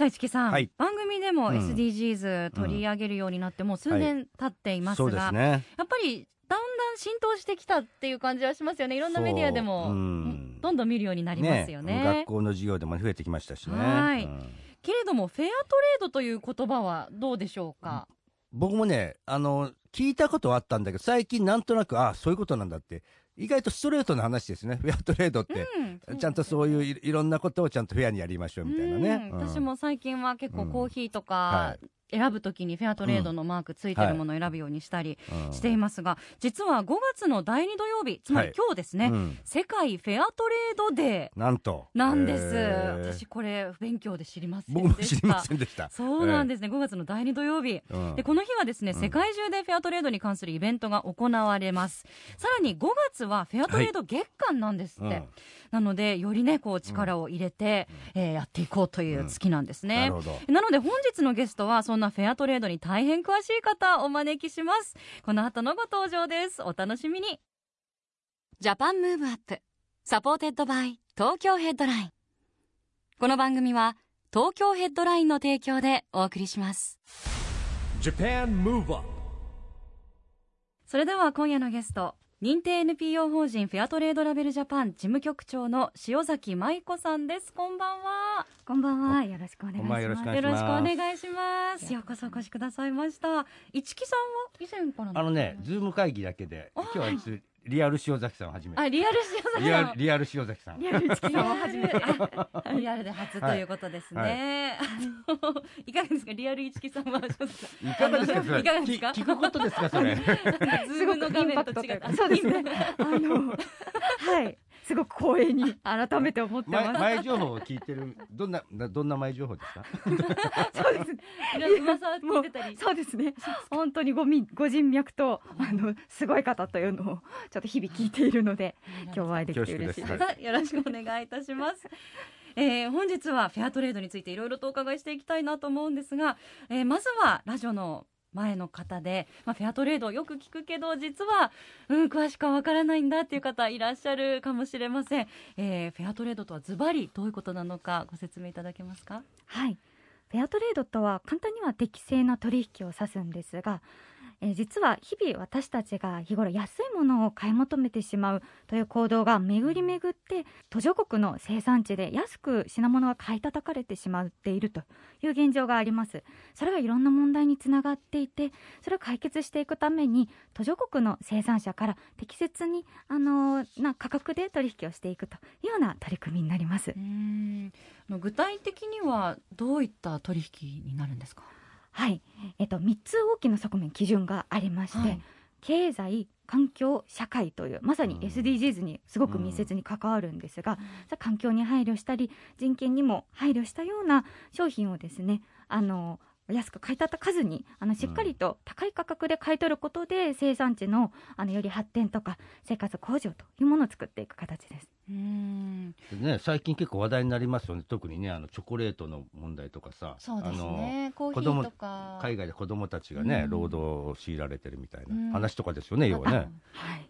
さあ市木さん、はい。番組でもうん。SDGs 取り上げるようになってもう数年経っていますそうが、ですね。やっぱりだんだん浸透してきたっていう感じはしますよね。いろんなメディアでもそううん。どんどん見るようになりますよね。学校の授業でも増えてきましたしね。はい。うん。けれどもフェアトレードという言葉はどうでしょうか？僕もねあの聞いたことはあったんだけど最近なんとなくあそういうことなんだって意外とストレートな話ですね。フェアトレードって、うんちゃんとそういういいろんなことをちゃんとフェアにやりましょうみたいなね、うん。うん私も最近は結構コーヒーとはか選ぶときにフェアトレードのマークついてるものを選ぶようにしたりうんしていますが、実は5月の第2土曜日つまりはい。今日ですね、うん。世界フェアトレードデなんと。ーなんです、私これ勉強で知りません僕も知りませんでした。そうなんですね、5月の第2土曜日。うん。でこの日はですね、うん。世界中でフェアトレードに関するイベントが行われます。さらに5月はフェアトレード月間なんですって、うん。なのでよりねこう力を入れて、えーやっていこうという月なんですね、なので本日のゲストはそんなフェアトレードに大変詳しい方をお招きします。この後のご登場です。お楽しみに。 JAPAN MOVE UP SUPPORTED BY TOKYO HEADLINE この番組は東京ヘッドラインの提供でお送りします。JAPAN MOVE UP それでは今夜のゲスト認定 NPO 法人フェアトレードラベルジャパン事務局長の塩崎舞子さんですこんばんはこんばんは。よろしくお願いします。よろしくお願いしよろしくおます願いします。ようこそお越しくださいました。一木さんは？以前からあのね、ズーム会議だけで、今日はいつ、リアル塩崎さんをはじめ。あ、リアル塩崎さん。リアル、リアル塩崎さん。リアルチキさんを初めて。あ リアルで初ということですね。あのいかがですか、リアル一木さんは。いかがですか、それ。いかがですか？聞聞くことですか、それ。ズームの画面と違って。そうですね。あの、はい。すごく光栄に改めて思って前、ます。前情報を聞いてる、どんな、などんな前情報ですか？そうです。いろいろ噂聞いてたり。そうですね。本当にごみ、ご人脈と、あの、すごい方というのを、ちょっと日々聞いているので、今日お会いできて嬉しいで。ですすよろしくお願いいたします。えー本日はフェアトレードについていろいろとお伺いしていきたいなと思うんですが、えーまずはラジオの前の方で、まあ、フェアトレードよく聞くけど実は、うん、詳しくはわからないんだっていう方いらっしゃるかもしれません、えーフェアトレードとはズバリどういうことなのかご説明いただけますか？はい。フェアトレードとは簡単には適正な取引を指すんですが、え実は日々私たちが日頃安いものを買い求めてしまうという行動が巡り巡って途上国の生産地で安く品物が買い叩かれてしまっているという現状があります。それがいろんな問題につながっていてそれを解決していくために途上国の生産者から適切にあのな価格で取引をしていくというような取り組みになります。具体的にはどういった取引になるんですか？はい、えっと、3つ大きな側面基準がありまして、はい。経済環境社会というまさにうん。SDGs にすごく密接に関わるんですが、さ環境に配慮したり人権にも配慮したような商品をですねあの安く買い叩かずにあのしっかりと高い価格で買い取ることで生産地のあのより発展とか生活向上というものを作っていく形です。うん。ね、最近結構話題になりますよね。特にね、あのチョコレートの問題とかさ。そうですあのねコーヒ子供ーとか。海外で子供たちがね、うん。労働を強いられてるみたいうん。な話とかですよね、要はね。はい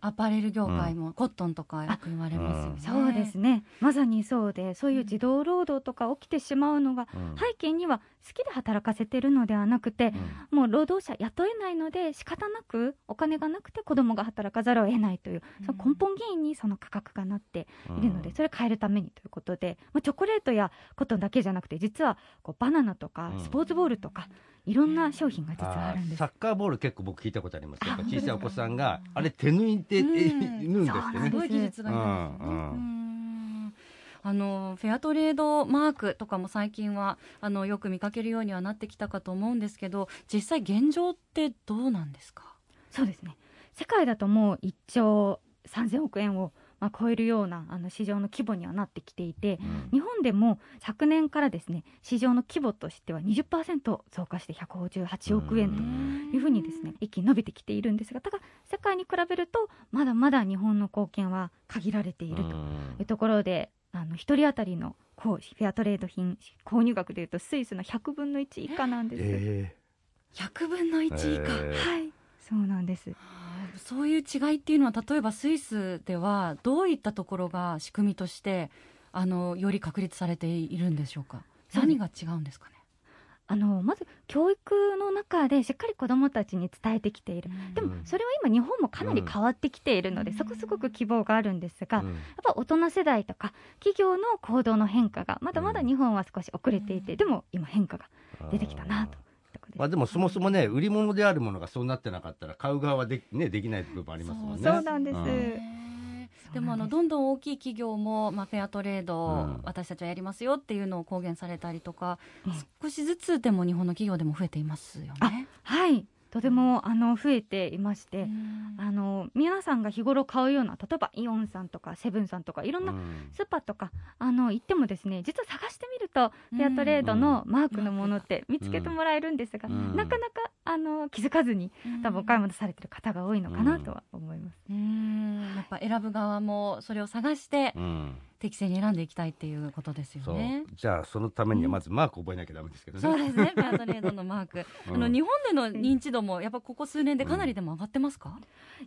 アパレル業界も、コットンとかよく言われますよね。そうですね。まさにそうでそういう児童労働とか起きてしまうのがうん。背景には好きで働かせてるのではなくて、うん。もう労働者雇えないので仕方なくお金がなくて子供が働かざるを得ないという、うん。その根本原因にその価格がなっているので、それを変えるためにということで、まあ、チョコレートやコットンだけじゃなくて実はこうバナナとかうん。スポーツボールとか、いろんな商品が実はああるんですーサッカーボール結構僕聞いたことありますよ。やっぱあ小さいお子さんが、あれ手抜いて、えうん縫うんですってね。すごい技術がいるんですよね。うん。うん。うんあのフェアトレードマークとかも最近はあのよく見かけるようにはなってきたかと思うんですけど実際現状ってどうなんですか？そうですね。世界だともう1兆3000億円をまあ、超えるようなあの市場の規模にはなってきていてうん。日本でも昨年からですね市場の規模としては20%増加して158億円というふうにですね一気に伸びてきているんですがただ世界に比べるとまだまだ日本の貢献は限られているというところであの1人当たりのフェアトレード品購入額でいうとスイスの100分の1以下なんです。え100分の1以下、えはい。そうなんです。はあそういう違いっていうのは例えばスイスではどういったところが仕組みとしてあのより確立されているんでしょうか？何が違うんですかね？あのまず教育の中でしっかり子どもたちに伝えてきている。でもうんそれは今日本もかなり変わってきているので、うん。そこすごく希望があるんですが、うん。やっぱ大人世代とか企業の行動の変化がまだまだ日本は少し遅れていて、うん。でも今変化が出てきたなと。まあでもそもそもね売り物であるものがそうなってなかったら買う側はで,、ね、できない部分ありますもんね。そうなんです。でもあのどんどん大きい企業も、まあ、フェアトレード、うん。私たちはやりますよっていうのを公言されたりとか、うん。少しずつでも日本の企業でも増えていますよね。はいとてもあの増えていまして、うん。あの皆さんが日頃買うような例えばイオンさんとかセブンさんとかいろんなうん。スーパーとかあの行ってもですね実は探してみるとフェアトレードのマークのものって見つけてもらえるんですが、うん。なかなかあの気づかずに多分お買い物されてる方が多いのかなとは思います。ぱ選ぶ側もそれを探してうん適正に選んでいきたいっていうことですよね。じゃあそのためにはまずマーク覚えなきゃダメですけどね。そうですね、フェアトレードのマーク。う んあの日本での認知度もやっぱここ数年でかなりでも上がってますか？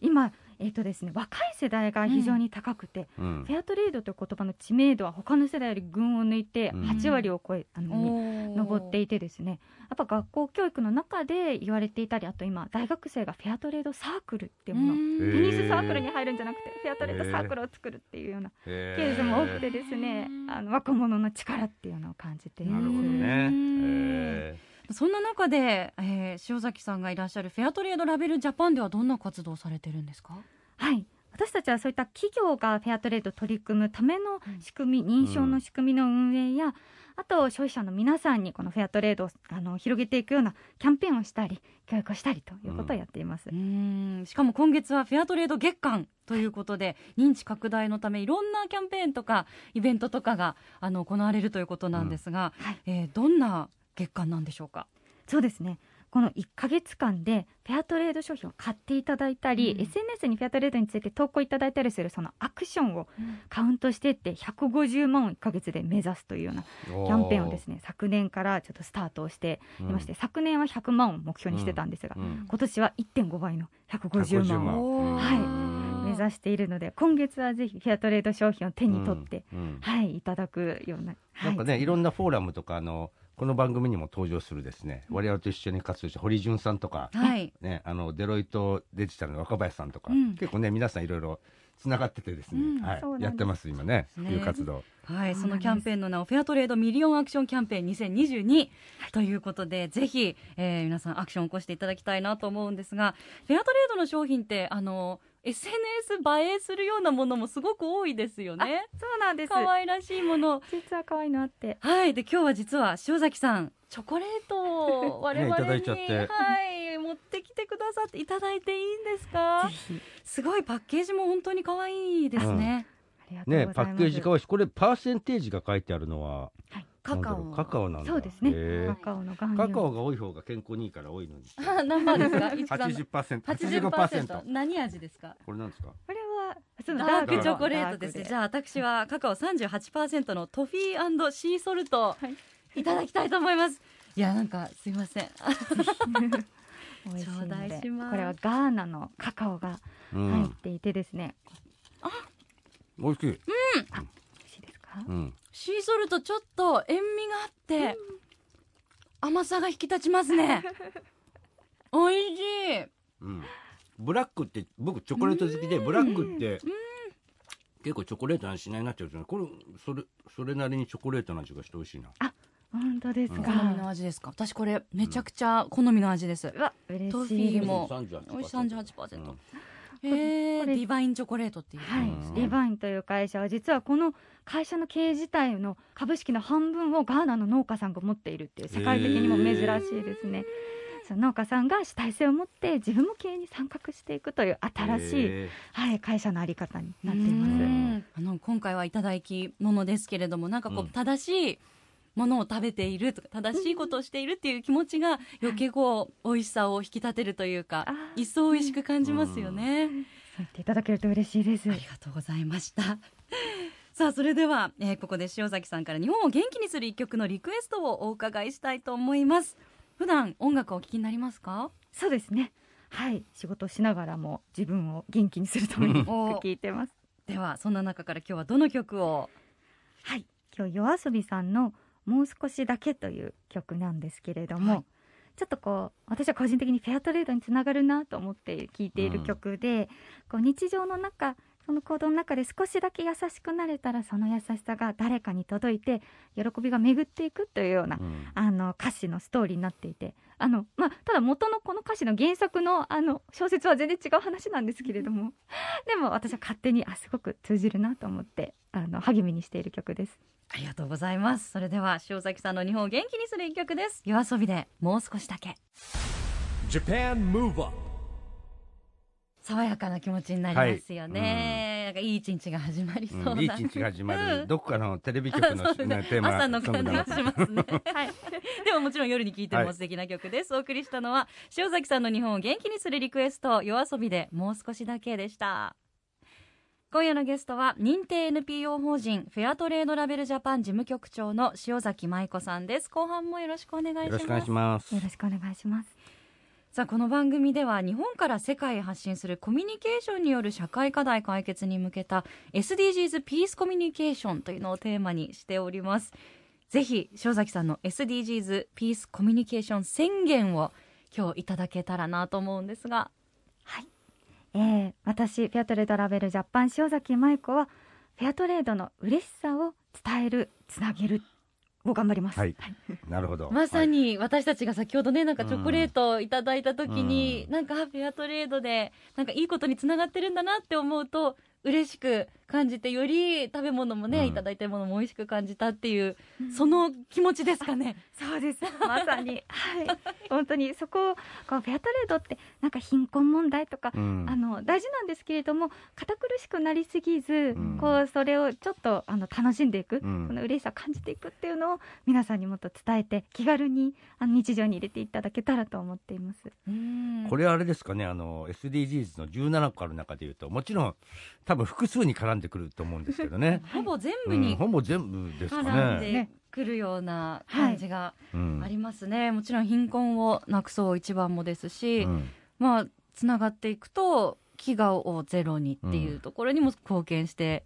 今、えーとですね、若い世代が非常に高くて、うん。フェアトレードという言葉の知名度は他の世代より群を抜いてうん。8割を超え、あのに上っていいてですね。やっぱ学校教育の中で言われていたりあと今大学生がフェアトレードサークルっていうもの、テニスサークルに入るんじゃなくてフェアトレードサークルを作るっていうようなへケースも多くてですねあの若者の力っていうのを感じています。なるほどね。そんな中で、えー塩崎さんがいらっしゃるフェアトレードラベルジャパンではどんな活動をされてるんですか？はい。私たちはそういった企業がフェアトレードを取り組むための仕組み、認証の仕組みの運営や、あと消費者の皆さんにこのフェアトレードをあの広げていくようなキャンペーンをしたり教育をしたりということをやっています。うん。しかも今月はフェアトレード月間ということで認知拡大のためいろんなキャンペーンとかイベントとかがあの行われるということなんですが、はい。えーどんな月間なんでしょうか？そうですね。この1ヶ月間でフェアトレード商品を買っていただいたり、うん。SNS にフェアトレードについて投稿いただいたりするそのアクションをカウントしていって150万を1ヶ月で目指すというようなー。キャンペーンをですね昨年からちょっとスタートをしていまして、昨年は100万を目標にしてたんですが、うん。今年は1.5倍の150 150万をはい目指しているので今月はぜひフェアトレード商品を手に取って、うんうん。はいいただくような、はい、なんかね、いろんなフォーラムとかあのこの番組にも登場するですね、我々と一緒に活動した堀潤さんとか、はい。ね、あのデロイトデジタルの若林さんとか、うん。結構ね皆さんいろいろつながっててですね、うん。はいやってます今ねね。いう活動。はい、そのキャンペーンの名をフェアトレードミリオンアクションキャンペーン2022ということで、ぜひ、えー皆さんアクションを起こしていただきたいなと思うんですが、フェアトレードの商品って、あの、SNS 映えするようなものもすごく多いですよね。そうなんです可愛らしいもの。実は可愛いのあってはい。で、今日は実は塩崎さん、チョコレートを我々に、ねいいはい、持ってきてくださっていただいていいんですか？すごいパッケージも本当に可愛いですね。ありがとうございねますパッケージ可愛いしこれパーセンテージが書いてあるのはカカオ。カカオなんだ。そうですね。カカオの含有。カカオが多い方が健康にいいから多いのに。あ何番ですか？一番80%、80% 85%。何味ですか？これなんですか？これはダークチョコレートです。ダークじゃあ私はカカオ38%のトフィーシーソルトはい。いただきたいと思います。いやなんかすいません。頂戴でします。これはガーナのカカオがうん入っていてですね、美味しい。美味しい。ですか？うん。シーソルトちょっと塩味があって甘さが引き立ちますね。美味しい。うん。ブラックって僕チョコレート好きでブラックって結構チョコレートの味しないなっちゃう。んですよねこれそれそれなりにチョコレートの味がして美味しいな。本当ですうん。か、好みの味ですか？私これめちゃくちゃ好みの味です、うわ嬉トフしい。ですィーも38%美味しい。38%うんへえこれディバインチョコレートっていう。はい、うん。ディバインという会社は実はこの会社の経営自体の株式の半分をガーナの農家さんが持っているっていう世界的にも珍しいですね。その農家さんが主体性を持って自分も経営に参画していくという新しい、へはい、会社のあり方になっていうます。んあの今回はいただき物ですけれどもなんかこう、うん。正しいものを食べているとか正しいことをしているっていう気持ちが余計こう美味しさを引き立てるというか一層美味しく感じますよね、そう言っていただけると嬉しいです。ありがとうございました。さあそれでは、えーここで塩崎さんから日本を元気にする一曲のリクエストをお伺いしたいと思います。普段音楽をお聴きになりますか？そうですね。はい、仕事をしながらも自分を元気にするためにうん。聞いてます。ではそんな中から今日はどの曲を？はい、今日夜遊びさんのもう少しだけという曲なんですけれども、はい。ちょっとこう私は個人的にフェアトレードにつながるなと思って聴いている曲で、こう日常の中その行動の中で少しだけ優しくなれたらその優しさが誰かに届いて喜びが巡っていくというような、うん。あの歌詞のストーリーになっていてあの、まあ、ただ元のこの歌詞の原作のあの小説は全然違う話なんですけれども。でも私は勝手にあすごく通じるなと思ってあの励みにしている曲です。ありがとうございます。それでは塩崎さんの日本を元気にする一曲です。夜遊びでもう少しだけ。Japan Move Up 爽やかな気持ちになりますよね、なんかいい一日が始まりそうな、うんいい一日が始まうん。るどこかのテレビ局の、ねね、テーマ朝の感じがしますね。はい。でももちろん夜に聴いてはいも素敵な曲です、お送りしたのは塩崎さんの日本を元気にするリクエスト夜遊びでもう少しだけでした。今夜のゲストは認定 NPO 法人フェアトレードラベルジャパン事務局長の塩崎舞子さんです。後半もよろしくお願いします。よろしくお願いします。よろしくお願いします。さあこの番組では日本から世界へ発信するコミュニケーションによる社会課題解決に向けた SDGs ピースコミュニケーションというのをテーマにしております。ぜひ塩崎さんの SDGs ピースコミュニケーション宣言を今日いただけたらなと思うんですが。えー私フェアトレードラベルジャパン塩崎舞子はフェアトレードの嬉しさを伝えるつなげるを頑張ります。はい。なるほど。まさはい。に私たちが先ほどねなんかチョコレートをいただいた時に、うん。なんかあフェアトレードでなんかいいことにつながってるんだなって思うと嬉しく感じてより食べ物もね、うんいただいたものも美味しく感じたっていううんその気持ちですかね。そうです。まさに。はい。本当にそこを、こう、フェアトレードって、なんか貧困問題とか、うんあの、大事なんですけれども、堅苦しくなりすぎず、んこう、それをちょっと、あの、楽しんでいく、うんこの嬉しさを感じていくっていうのを、皆さんにもっと伝えて、気軽に、あの、日常に入れていただけたらと思っています。うんこれはあれですかねあの SDGs の17個ある中でいうともちろん多分複数に絡んでくると思うんですけどね。ほぼ全部うんにほぼ全部ですかね。でくるような感じがうんありますね。もちろん貧困をなくそう一番もですし、うん。まあつながっていくと飢餓をゼロにっていうところにも貢献して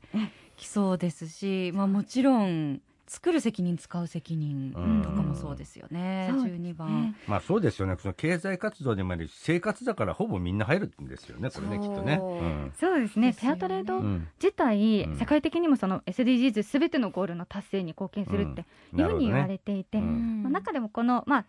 きそうですし、まあもちろん作る責任使う責任とかもそうですよね。うん12番。まあそうですよね。その経済活動でもあり生活だからほぼみんな入るんですよねこれねきそう。っとね。うん。そうですね。フェアトレードうん。自体、うん。世界的にもその SDGs すべてのゴールの達成に貢献するっていうふうに言われていて、うん。まあ、中でもこの、まあ、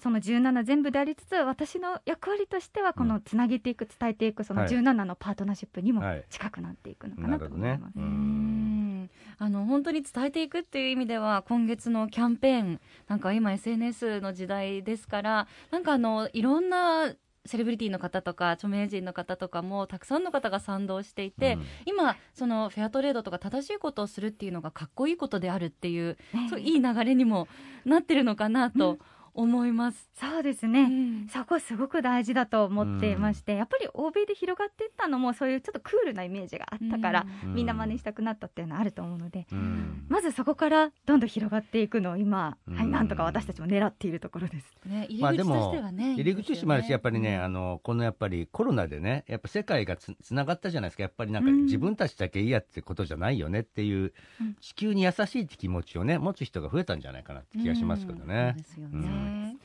その17全部でありつつ私の役割としてはこのつなげていく伝えていくそのはい。17のパートナーシップにもはい。近くなっていくのかなと思います。ううん。んあの本当に伝えていくっていう意味では今月のキャンペーンなんか今 SNS の時代ですからなんかあのいろんなセレブリティの方とか著名人の方とかもたくさんの方が賛同していて、うん。今そのフェアトレードとか正しいことをするっていうのがかっこいいことであるっていう、ね。そういい流れにもなってるのかなと思います。そうですね、うん。そこすごく大事だと思っていまして、やっぱり欧米で広がっていったのもそういうちょっとクールなイメージがあったから、うん。みんな真似したくなったっていうのはあると思うので、うん。まずそこからどんどん広がっていくのを今、はい、うんなんとか私たちも狙っているところです。ね、入りまあで口としもてはね、入り口としてもあるし、やっぱりね、あのの、このやっぱりコロナでね、やっぱ世界がつつながったじゃないですか。やっぱりなんかうん。自分たちだけいいやってことじゃないよねっていううん、地球に優しいって気持ちをね、持つ人が増えたんじゃないかなって気がしますけどね。そう。ですようね。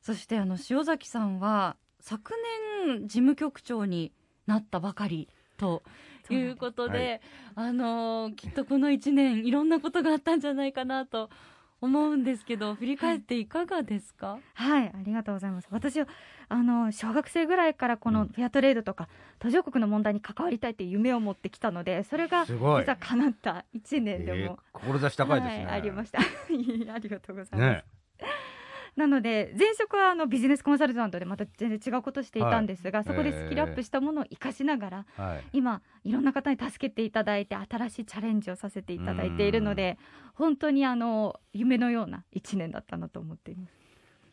そしてあの塩崎さんは昨年事務局長になったばかりということで、あのきっとこの1年いろんなことがあったんじゃないかなと思うんですけど振り返っていかがですか、はい、ありがとうございます。私はあの小学生ぐらいからこのフェアトレードとか途上国の問題に関わりたいっていう夢を持ってきたので、それが実は叶った一年でえーも、志高いですね。はい、ありました。ありがとうございます。ね。なので前職はあのビジネスコンサルタントでまた全然違うことしていたんですが、そこでスキルアップしたものを生かしながら、はい。今いろんな方に助けていただいて新しいチャレンジをさせていただいているので本当にあの夢のような1年だったなと思っています。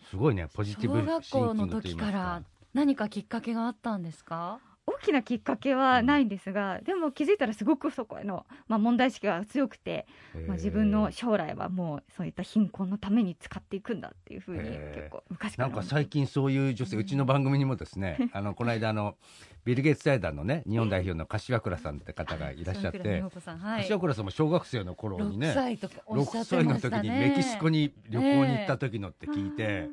すごいねポジティブ小学シン校のキングと言います時から何かきっかけがあったんですか？大きなきっかけはないんですが、でも気づいたらすごくそこへの、まあ、問題意識が強くて、まあ、自分の将来はもうそういった貧困のために使っていくんだっていうふうに結構昔からなんか最近そういう女性うちの番組にもですね あのこの間あのビル・ゲイツ財団のね日本代表の柏倉さんって方がいらっしゃっ桜てはい柏倉さんも小学生の頃に6ね歳とかおっしゃ6って歳の時ねにメキシコに旅行に行った時のって聞いえてー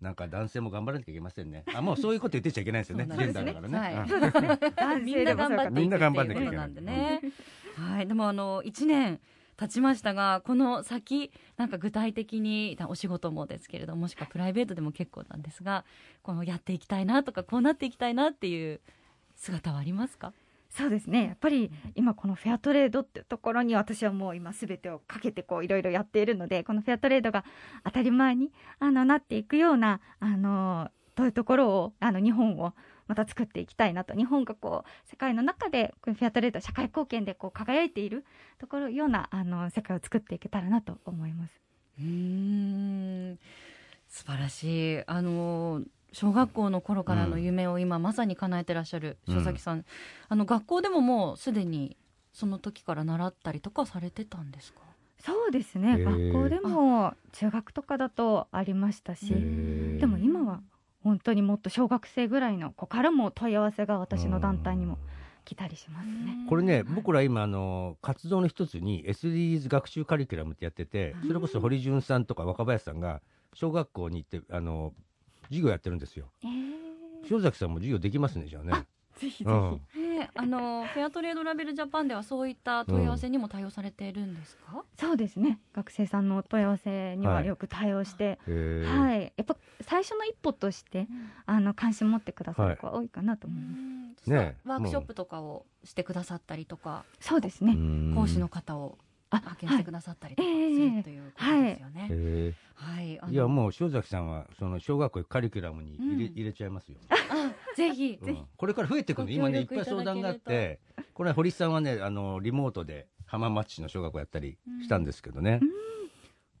なんか男性も頑張らなきゃいけませんね。あもうそういうこと言ってちゃいけないですよね。ジェンダーだからね、はい。み性んな頑張ってみんな頑張んなきゃいけない。っていうことなんでね。はい、でもあの一年経ちましたが、この先なんか具体的にお仕事もですけれども、もしくはプライベートでも結構なんですが、このやっていきたいなとかこうなっていきたいなっていう姿はありますか？そうですねやっぱり今このフェアトレードっていうところに私はもう今すべてをかけてこういろいろやっているのでこのフェアトレードが当たり前にあのなっていくようなあのどういうところをあの日本をまた作っていきたいなと日本がこう世界の中でフェアトレード社会貢献でこう輝いているところようなあの世界を作っていけたらなと思います。うん、素晴らしい。あの小学校の頃からの夢を今まさに叶えてらっしゃるうん塩崎さん、あの学校でももうすでにその時から習ったりとかされてたんですか？そうですね。学校でも中学とかだとありましたしでも今は本当にもっと小学生ぐらいの子からも問い合わせが私の団体にも来たりしますね。これね、僕ら今あの活動の一つに SDGs 学習カリキュラムってやってて、それこそ堀潤さんとか若林さんが小学校に行ってあの授業やってるんですよ。えー。塩崎さんも授業できますねじゃあね。ぜひぜひ、うん。えあのフェアトレードラベルジャパンではそういった問い合わせにも対応されているんですか？そうですね。学生さんのお問い合わせにははいよく対応して、へー。はい。やっぱ最初の一歩としてあの関心持ってくださる子は多いかなと思います。ねワークショップとかをしてくださったりとか、そうですね、うん。講師の方をあ派遣してくださったりとかするということですよね。へはい、あの。ーいやもう塩崎さんはその小学校カリキュラムに入れ,、うん。入れちゃいますよ。あぜひ。うん。これから増えていくの。ご今ねいっ協ぱい相談があってこれ堀さんはねあのリモートで浜松市の小学校やったりしたんですけどね、